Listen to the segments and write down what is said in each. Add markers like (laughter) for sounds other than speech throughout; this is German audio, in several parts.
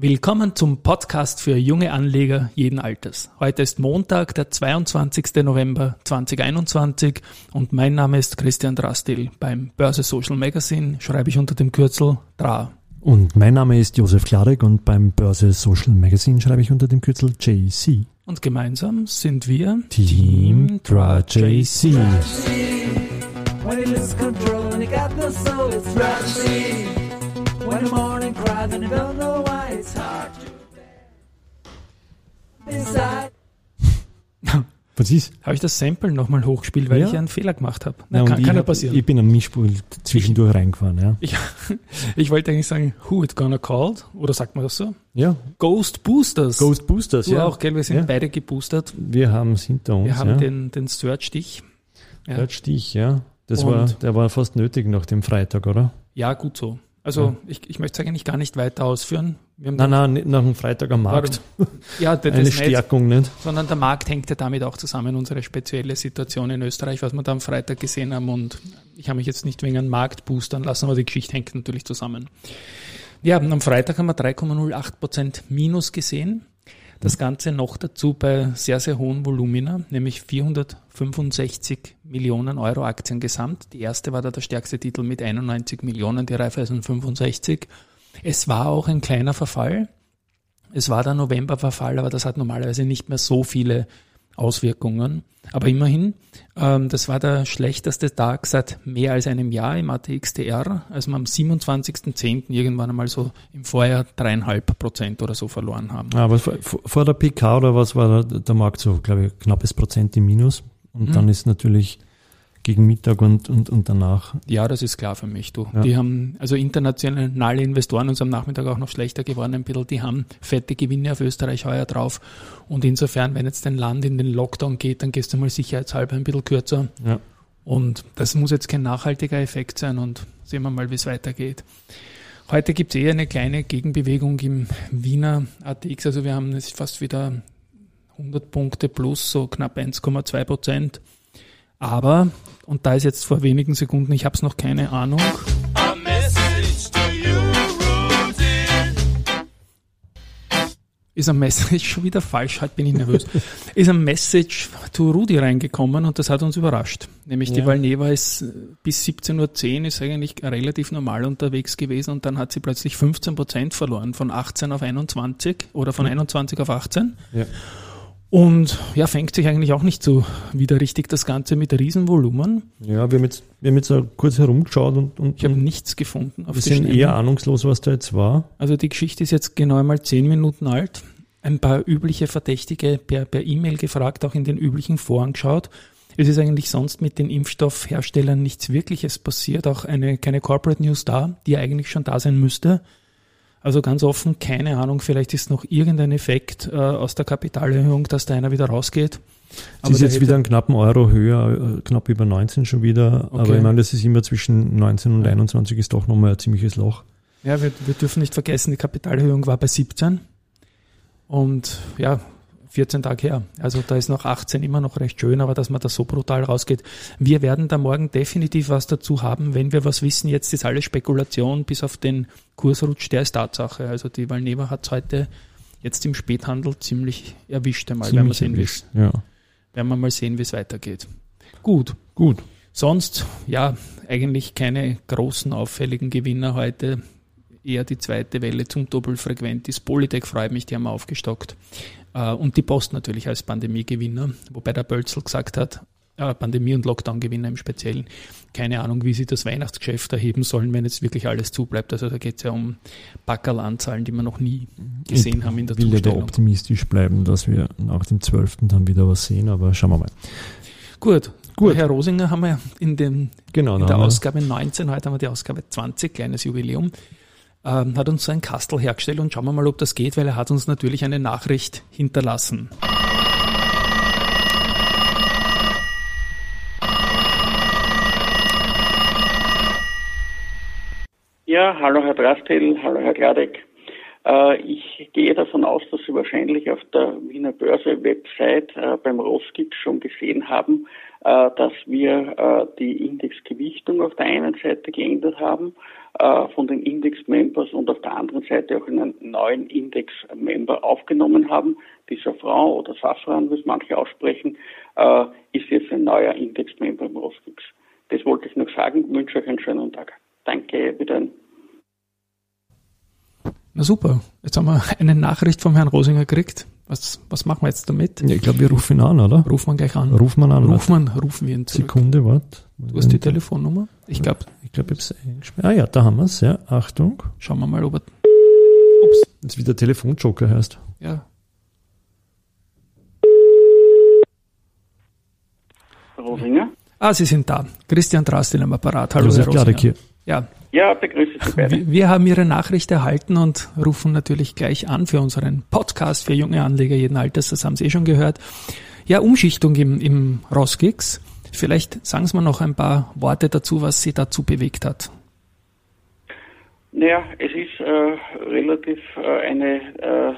Willkommen zum Podcast für junge Anleger jeden Alters. Heute ist Montag, der 22. November 2021 und mein Name ist Christian Drastil. Beim Börse Social Magazine schreibe ich unter dem Kürzel DRA. Und mein Name ist Josef Klarek und beim Börse Social Magazine schreibe ich unter dem Kürzel JC. Und gemeinsam sind wir Team DRA JC. When Was ist? Habe ich das Sample nochmal hochgespielt, weil Ja. ich einen Fehler gemacht habe. Und kann, ich, kann ja passieren. ich bin am Mischpult zwischendurch reingefahren, ja. Ich, (laughs) ich wollte eigentlich sagen, who it gonna called? Oder sagt man das so? Ja, Ghost Boosters. Ghost Boosters, Du ja. auch, gell? Wir sind Ja. beide geboostert. Wir haben es hinter uns, Wir haben ja. den, den Search-Stich. Ja. Stich, ja. Das Und- war, der war fast nötig nach dem Freitag, oder? Ja, gut so. Also ich, ich möchte es eigentlich gar nicht weiter ausführen. Wir haben Nein, nein, nicht nach dem Freitag am Markt. Ja, (laughs) das Eine nicht, Stärkung, nicht? sondern der Markt hängt ja damit auch zusammen, unsere spezielle Situation in Österreich, was wir da am Freitag gesehen haben. Und ich habe mich jetzt nicht wegen einem Markt boostern lassen, aber die Geschichte hängt natürlich zusammen. Ja, und am Freitag haben wir 3,08 Prozent Minus gesehen. Das Ganze noch dazu bei sehr, sehr hohen Volumina, nämlich 465 Millionen Euro Aktien gesamt. Die erste war da der stärkste Titel mit 91 Millionen, die Raiffeisen 65. Es war auch ein kleiner Verfall. Es war der Novemberverfall, aber das hat normalerweise nicht mehr so viele Auswirkungen. Aber immerhin, ähm, das war der schlechteste Tag seit mehr als einem Jahr im ATXDR, als wir am 27.10. irgendwann einmal so im Vorjahr dreieinhalb Prozent oder so verloren haben. Ah, Aber vor, der PK oder was war der, der Markt so, glaube ich, knappes Prozent im Minus. Und Mhm. dann ist natürlich gegen Mittag und, und, und danach. Ja, das ist klar für mich. Du. Ja. Die haben, also internationale Investoren, uns am Nachmittag auch noch schlechter geworden ein bisschen, die haben fette Gewinne auf Österreich heuer drauf. Und insofern, wenn jetzt ein Land in den Lockdown geht, dann gehst du mal sicherheitshalber ein bisschen kürzer. Ja. Und das muss jetzt kein nachhaltiger Effekt sein und sehen wir mal, wie es weitergeht. Heute gibt es eher eine kleine Gegenbewegung im Wiener ATX. Also wir haben jetzt fast wieder 100 Punkte plus, so knapp 1,2 Prozent. Aber, und da ist jetzt vor wenigen Sekunden, ich habe es noch keine Ahnung, A message to you, Rosie. ist ein Message schon wieder falsch, halt bin ich nervös, (laughs) ist ein Message to Rudi reingekommen und das hat uns überrascht. Nämlich die Ja. Valneva ist äh, bis 17.10 Uhr ist eigentlich relativ normal unterwegs gewesen und dann hat sie plötzlich 15 Prozent verloren, von 18 auf 21 oder von 21 auf 18. Ja. Und ja, fängt sich eigentlich auch nicht so wieder richtig das Ganze mit Riesenvolumen. Ja, wir haben jetzt, wir haben jetzt kurz herumgeschaut und, und, Ich habe nichts gefunden auf wir sind Schnelle. eher ahnungslos, was da jetzt war. Also die Geschichte ist jetzt genau einmal zehn Minuten alt. Ein paar übliche Verdächtige per E-Mail gefragt, auch in den üblichen Foren geschaut. Es ist eigentlich sonst mit den Impfstoffherstellern nichts Wirkliches passiert, auch eine, keine Corporate News da, die eigentlich schon da sein müsste. Also ganz offen, keine Ahnung, vielleicht ist noch irgendein Effekt äh, aus der Kapitalerhöhung, dass da einer wieder rausgeht. Es ist jetzt wieder einen knappen Euro höher, äh, knapp über 19 schon wieder. Okay. Aber ich meine, das ist immer zwischen 19 und 21 ist doch nochmal ein ziemliches Loch. Ja, wir, wir dürfen nicht vergessen, die Kapitalerhöhung war bei 17 und ja, 14 Tage her. Also da ist noch 18 immer noch recht schön, aber dass man da so brutal rausgeht. Wir werden da morgen definitiv was dazu haben, wenn wir was wissen. Jetzt ist alles Spekulation, bis auf den Kursrutsch, der ist Tatsache. Also die Valneva hat heute jetzt im Späthandel ziemlich erwischt einmal, werden wir Ziemlich sehen, wie erwischt. Ja. werden wir mal sehen, wie es weitergeht. Gut. Gut. Sonst, ja, eigentlich keine großen auffälligen Gewinner heute. Eher die zweite Welle zum Doppelfrequent ist. Polytech freut mich, die haben wir aufgestockt. Äh, Und die Post natürlich als Pandemiegewinner, wobei der Bölzel gesagt hat, äh, Pandemie- und Lockdown-Gewinner im Speziellen, keine Ahnung, wie sie das Weihnachtsgeschäft erheben sollen, wenn jetzt wirklich alles zubleibt. Also da geht es ja um Packerlanzahlen, die wir noch nie gesehen haben in der Ich will ja da optimistisch bleiben, dass wir nach dem 12. dann wieder was sehen, aber schauen wir mal. Gut. Gut. Herr Rosinger haben wir in dem Genau, in der Ausgabe 19, heute haben wir die Ausgabe 20, kleines Jubiläum, ähm, hat uns so ein Kastel hergestellt und schauen wir mal, ob das geht, weil er hat uns natürlich eine Nachricht hinterlassen. Ja, hallo Herr Drastil, hallo Herr Gladek. Äh, ich gehe davon aus, dass Sie wahrscheinlich auf der Wiener Börse Website äh, beim Roskix schon gesehen haben, äh, dass wir die Indexgewichtung auf der einen Seite geändert haben von den Index-Members und auf der anderen Seite auch einen neuen Index-Member aufgenommen haben. Dieser Frau oder Safran, wie es manche aussprechen, ist jetzt ein neuer Index-Member im Roskix. Das wollte ich noch sagen. Ich wünsche euch einen schönen Tag. Danke, wieder. Na super. Jetzt haben wir (laughs) eine Nachricht vom Herrn Rosinger gekriegt. Was, was machen wir jetzt damit? Ja, ich glaube, wir rufen ihn an, oder? Rufen wir gleich an. Rufen wir an. Rufen wir, rufen wir ihn zurück. Sekunde, wart. Du hast die Telefonnummer? Ich glaube, Ich glaube, ich habe es Ah ja, da haben wir es. Ja, Achtung. schauen wir mal, ob er. Das ist wie der Telefonjoker heißt. Ja. Rosinger? Ah, Sie sind da. Christian Drastil am Apparat. Hallo, Josef Herr Rosinger. Hier. Ja, Ja, begrüße Sie beide. wir, wir haben Ihre Nachricht erhalten und rufen natürlich gleich an für unseren Podcast für junge Anleger jeden Alters. Das haben Sie eh schon gehört. Ja, Umschichtung im, im Roskix. Vielleicht sagen Sie mir noch ein paar Worte dazu, was Sie dazu bewegt hat. Naja, es ist äh, relativ äh, eine äh,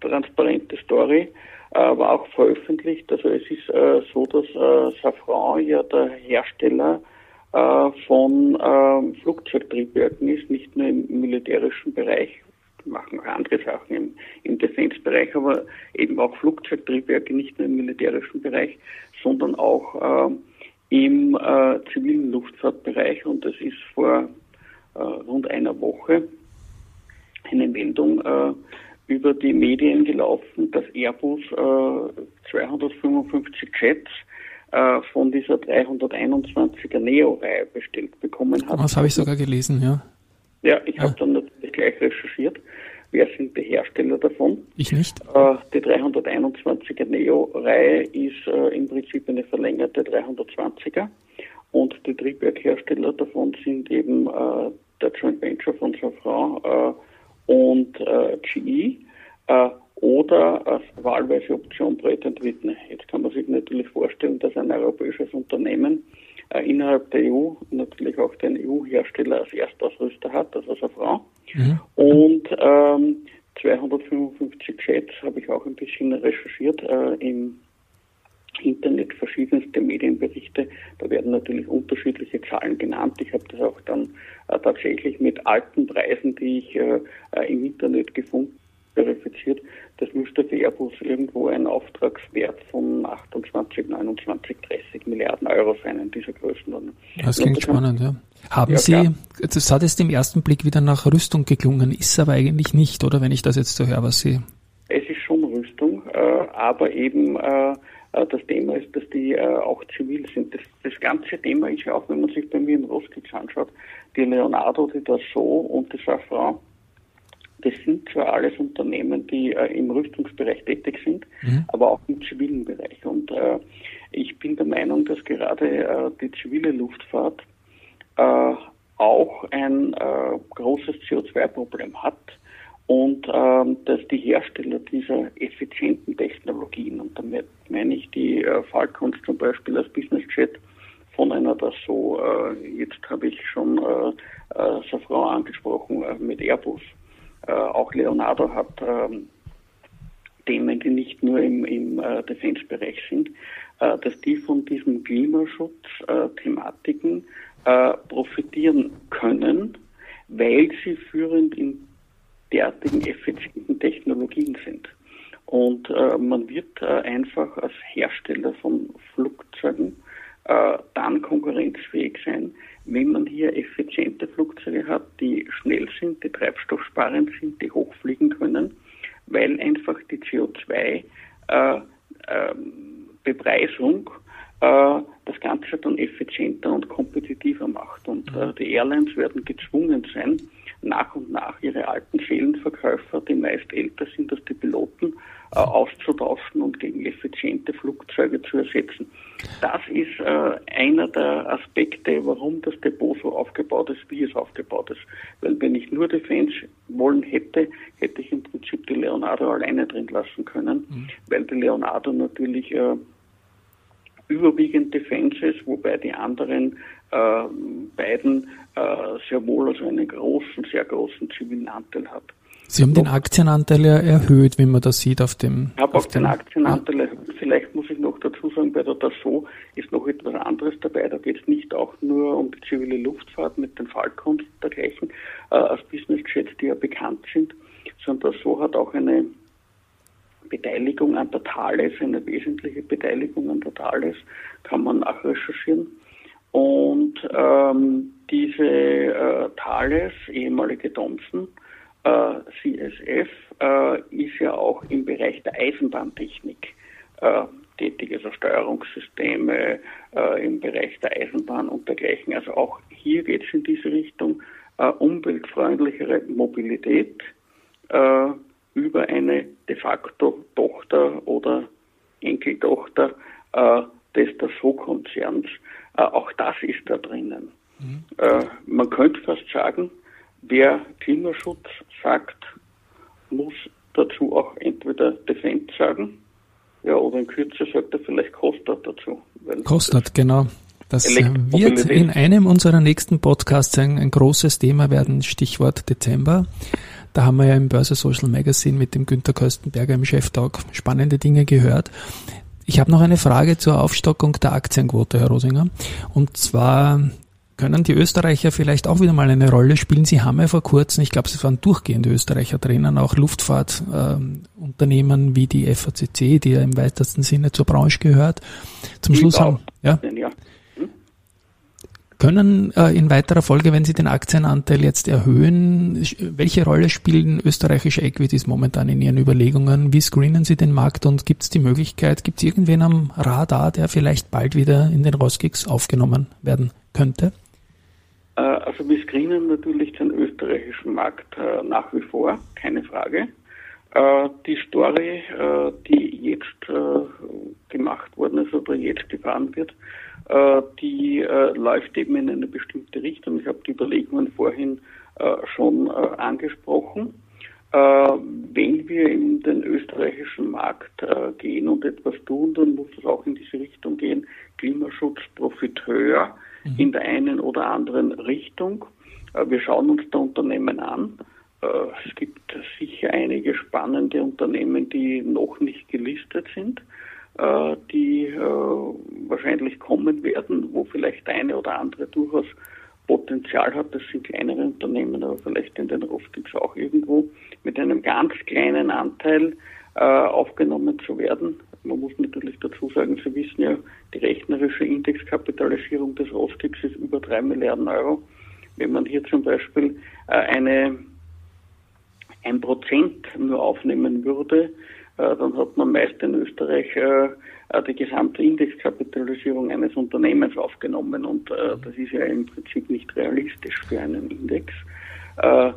transparente Story, aber auch veröffentlicht. Also es ist äh, so, dass äh, Safran ja der Hersteller von ähm, Flugzeugtriebwerken ist, nicht nur im militärischen Bereich, machen auch andere Sachen im, im Defense-Bereich, aber eben auch Flugzeugtriebwerke, nicht nur im militärischen Bereich, sondern auch ähm, im äh, zivilen Luftfahrtbereich. Und es ist vor äh, rund einer Woche eine Meldung äh, über die Medien gelaufen, dass Airbus äh, 255 Jets äh, von dieser 321er Neo-Reihe bestellt bekommen hat. Das habe ich sogar gelesen, ja. Ja, ich Ja. habe dann natürlich gleich recherchiert, wer sind die Hersteller davon. Ich nicht. Äh, die 321er Neo-Reihe ist äh, im Prinzip eine verlängerte 320er und die Triebwerkhersteller davon sind eben der Joint Venture von Safran und GE oder als wahlweise Option Pratt Whitney. Jetzt kann man sich natürlich vorstellen, dass ein europäisches Unternehmen äh, innerhalb der EU natürlich auch den EU-Hersteller als Erstausrüster hat, also Safran. Und ähm, 255 Jets habe ich auch ein bisschen recherchiert äh, im Internet, verschiedenste Medienberichte. Da werden natürlich unterschiedliche Zahlen genannt. Ich habe das auch dann äh, tatsächlich mit alten Preisen, die ich äh, äh, im Internet gefunden verifiziert. Das müsste für Airbus irgendwo ein Auftragswert von 28, 29, 30 Milliarden Euro sein in dieser Größenordnung. Das klingt das spannend, ja. Haben Ja, Sie, klar. das hat jetzt im ersten Blick wieder nach Rüstung geklungen, ist aber eigentlich nicht, oder wenn ich das jetzt so höre, was Sie. Es ist schon Rüstung, äh, aber eben äh, äh, das Thema ist, dass die äh, auch zivil sind. Das, das ganze Thema ist ja auch, wenn man sich bei mir in Roskitz anschaut, die Leonardo, die Dassault und die Safran, das sind zwar alles Unternehmen, die äh, im Rüstungsbereich tätig sind, aber auch im zivilen Bereich. Und äh, ich bin der Meinung, dass gerade äh, die zivile Luftfahrt äh, auch ein äh, großes CO2-Problem hat und ähm, dass die Hersteller dieser effizienten Technologien, und damit meine ich die äh, Falcons zum Beispiel als Business Jet von einer Dassault, äh, jetzt habe ich schon Safran angesprochen mit Airbus, äh, auch Leonardo hat ähm, Themen, die nicht nur im, im äh, Defense-Bereich sind, äh, dass die von diesen Klimaschutz-Thematiken äh, profitieren können, weil sie führend in derartigen effizienten Technologien sind. Und äh, man wird äh, einfach als Hersteller von Flugzeugen äh, dann konkurrenzfähig sein, wenn man hier effiziente Flugzeuge hat, die schnell sind, die treibstoffsparend sind, die hochfliegen können, weil einfach die CO2 äh, ähm, äh, das Ganze dann effizienter und kompetitiver macht. Und äh, die Airlines werden gezwungen sein, nach und nach ihre alten Seelenverkäufer, die meist älter sind als die Piloten, äh, auszutauschen und gegen effiziente Flugzeuge zu ersetzen. Das ist äh, einer der Aspekte, warum das Depot so aufgebaut ist, wie es aufgebaut ist. Weil wenn ich nur Defense wollen hätte, hätte ich im Prinzip die Leonardo alleine drin lassen können, weil die Leonardo natürlich äh, überwiegend Defense ist, wobei die anderen äh, beiden äh, sehr wohl also einen großen, sehr großen zivilen Anteil hat. Sie haben den Aktienanteil ja erhöht, wie man das sieht auf dem. Ich habe auch den Aktienanteil erhöht. Vielleicht muss ich noch dazu sagen, bei der Dassault ist noch etwas anderes dabei. Da geht es nicht auch nur um die zivile Luftfahrt mit den Falcons und dergleichen äh, als Businessjets, die ja bekannt sind, sondern Dassault hat auch eine Beteiligung an der Thales, eine wesentliche Beteiligung an der Thales, kann man nachrecherchieren. Und ähm, diese äh, Thales, ehemalige Thomson, äh, CSF, äh, ist ja auch im Bereich der Eisenbahntechnik äh, tätig, also Steuerungssysteme äh, im Bereich der Eisenbahn und dergleichen. Also auch hier geht es in diese Richtung äh, umweltfreundlichere Mobilität äh, über eine de facto Tochter oder Enkeltochter äh, des Dassault-Konzerns. Äh, auch das ist da drinnen. Äh, man könnte fast sagen, wer Klimaschutz sagt, muss dazu auch entweder Defense sagen, ja, oder in Kürze sagt er vielleicht Kostat dazu. Weil Kostet, genau. Das äh, wird in einem unserer nächsten Podcasts ein, ein großes Thema werden, Stichwort Dezember. Da haben wir ja im Börse Social Magazine mit dem Günter Köstenberger im Cheftalk spannende Dinge gehört. Ich habe noch eine Frage zur Aufstockung der Aktienquote, Herr Rosinger. Und zwar können die Österreicher vielleicht auch wieder mal eine Rolle spielen. Sie haben ja vor kurzem, ich glaube, es waren durchgehende Österreicher drinnen, auch Luftfahrtunternehmen ähm, Unternehmen wie die FACC, die ja im weitesten Sinne zur Branche gehört. Zum Schluss haben, ja, ja. können äh, in weiterer Folge, wenn Sie den Aktienanteil jetzt erhöhen, welche Rolle spielen österreichische Equities momentan in Ihren Überlegungen? Wie screenen Sie den Markt und gibt es die Möglichkeit, gibt es irgendwen am Radar, der vielleicht bald wieder in den Roskix aufgenommen werden könnte? Äh, Also wir screenen natürlich den österreichischen Markt äh, nach wie vor, keine Frage. Äh, Die Story, die jetzt gemacht worden ist oder jetzt gefahren wird, die läuft eben in eine bestimmte Richtung. Ich habe die Überlegungen vorhin schon angesprochen. Wenn wir in den österreichischen Markt gehen und etwas tun, dann muss es auch in diese Richtung gehen. Klimaschutz, Profiteur in der einen oder anderen Richtung. Äh, Wir schauen uns da Unternehmen an. Äh, Es gibt sicher einige spannende Unternehmen, die noch nicht gelistet sind, äh, die wahrscheinlich kommen werden, wo vielleicht eine oder andere durchaus Potenzial hat. Das sind kleinere Unternehmen, aber vielleicht in den Rostix auch irgendwo mit einem ganz kleinen Anteil aufgenommen zu werden. Man muss natürlich dazu sagen, Sie wissen ja, die rechnerische Indexkapitalisierung des Rostix ist über drei Milliarden Euro. Wenn man hier zum Beispiel äh, eine ein Prozent nur aufnehmen würde, äh, dann hat man meist in Österreich äh, die gesamte Indexkapitalisierung eines Unternehmens aufgenommen und das ist ja im Prinzip nicht realistisch für einen Index. Das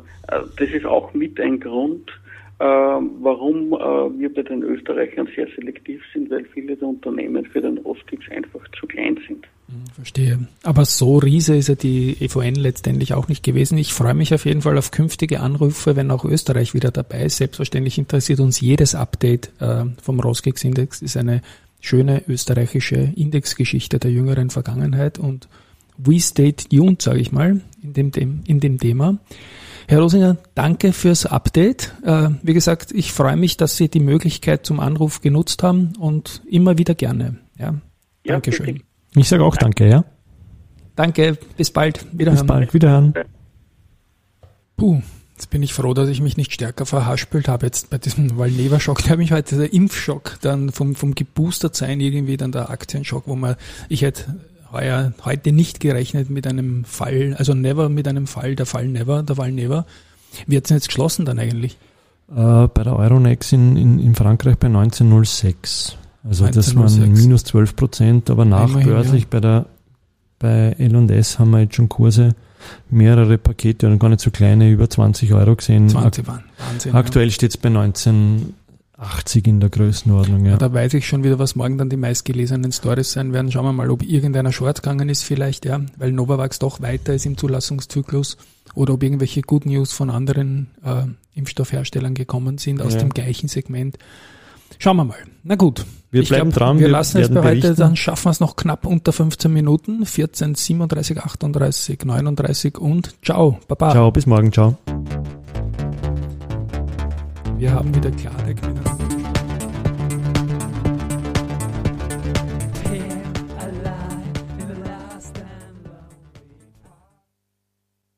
ist auch mit ein Grund, warum äh, wir bei den Österreichern sehr selektiv sind, weil viele der Unternehmen für den Rostix einfach zu klein sind. Verstehe. Aber so Riese ist ja die EVN letztendlich auch nicht gewesen. Ich freue mich auf jeden Fall auf künftige Anrufe, wenn auch Österreich wieder dabei ist. Selbstverständlich interessiert uns jedes Update äh, vom Rosgex-Index. Ist eine schöne österreichische Indexgeschichte der jüngeren Vergangenheit und we stay tuned, sage ich mal, in dem, in dem Thema. Herr Rosinger, danke fürs Update. Äh, wie gesagt, ich freue mich, dass Sie die Möglichkeit zum Anruf genutzt haben und immer wieder gerne. Ja, Ja, Dankeschön. bitte. Ich sage auch danke, ja. Danke, bis bald. Wiederhören. Bis bald, wiederhören. Puh, jetzt bin ich froh, dass ich mich nicht stärker verhaspelt habe jetzt bei diesem Valneva-Schock. Da habe ich heute der Impfschock, dann vom, vom geboostert sein irgendwie dann der Aktienschock, wo man, ich hätte heuer, heute nicht gerechnet mit einem Fall, also never mit einem Fall, der Fall never, der Fall never. Wie hat's denn jetzt geschlossen dann eigentlich? Äh, bei der Euronext in, in, in Frankreich bei 1906. Also das waren 1906. minus 12 Prozent, aber nachbörslich ja. bei der bei L&S haben wir jetzt schon Kurse, mehrere Pakete und gar nicht so kleine, über 20 Euro gesehen. 20 waren. Wahnsinn. Aktuell steht es bei 1980 in der Größenordnung. Ja. Ja. Da weiß ich schon wieder, was morgen dann die meistgelesenen Stories sein werden. Schauen wir mal, ob irgendeiner short gegangen ist vielleicht, ja, weil Novavax doch weiter ist im Zulassungszyklus oder ob irgendwelche Good News von anderen äh, Impfstoffherstellern gekommen sind aus Ja. dem gleichen Segment. Schauen wir mal. Na gut. Wir Ich bleiben glaub, dran, Wir wir lassen es bei heute, berichten. dann schaffen wir es noch knapp unter 15 Minuten. 14, 37, 38, 39 und ciao. Baba. Ciao, bis morgen, ciao. Wir haben wieder Klarteig drinnen.